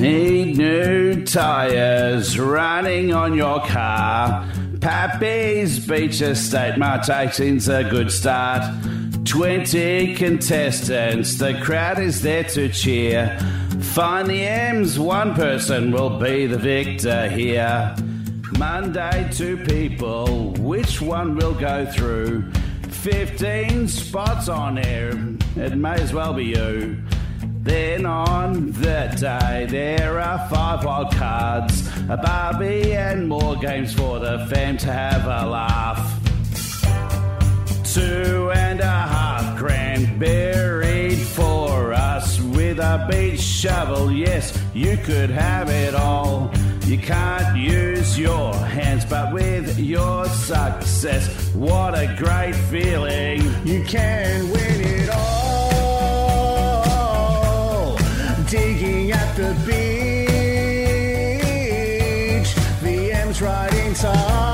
Need new tires running on your car. Pappy's Beach Estate Mart 18's a good start. 20 contestants, the crowd is there to cheer. Find the M's, one person will be the victor here. Monday, two people, which one will go through? 15 spots on air, it may as well be you. Then on the day, there are five wild cards, a Barbie, and more games for the fam to have a laugh. Two and a half grand buried for us with a beach shovel. Yes, you could have it all. You can't use your hands, but with your success, what a great feeling. You can win it all. Digging at the beach, the M's right inside.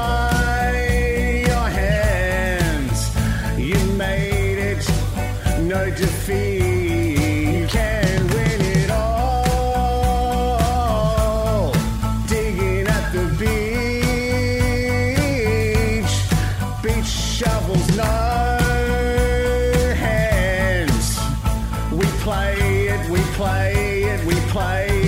no defeat. it, we play it, we play.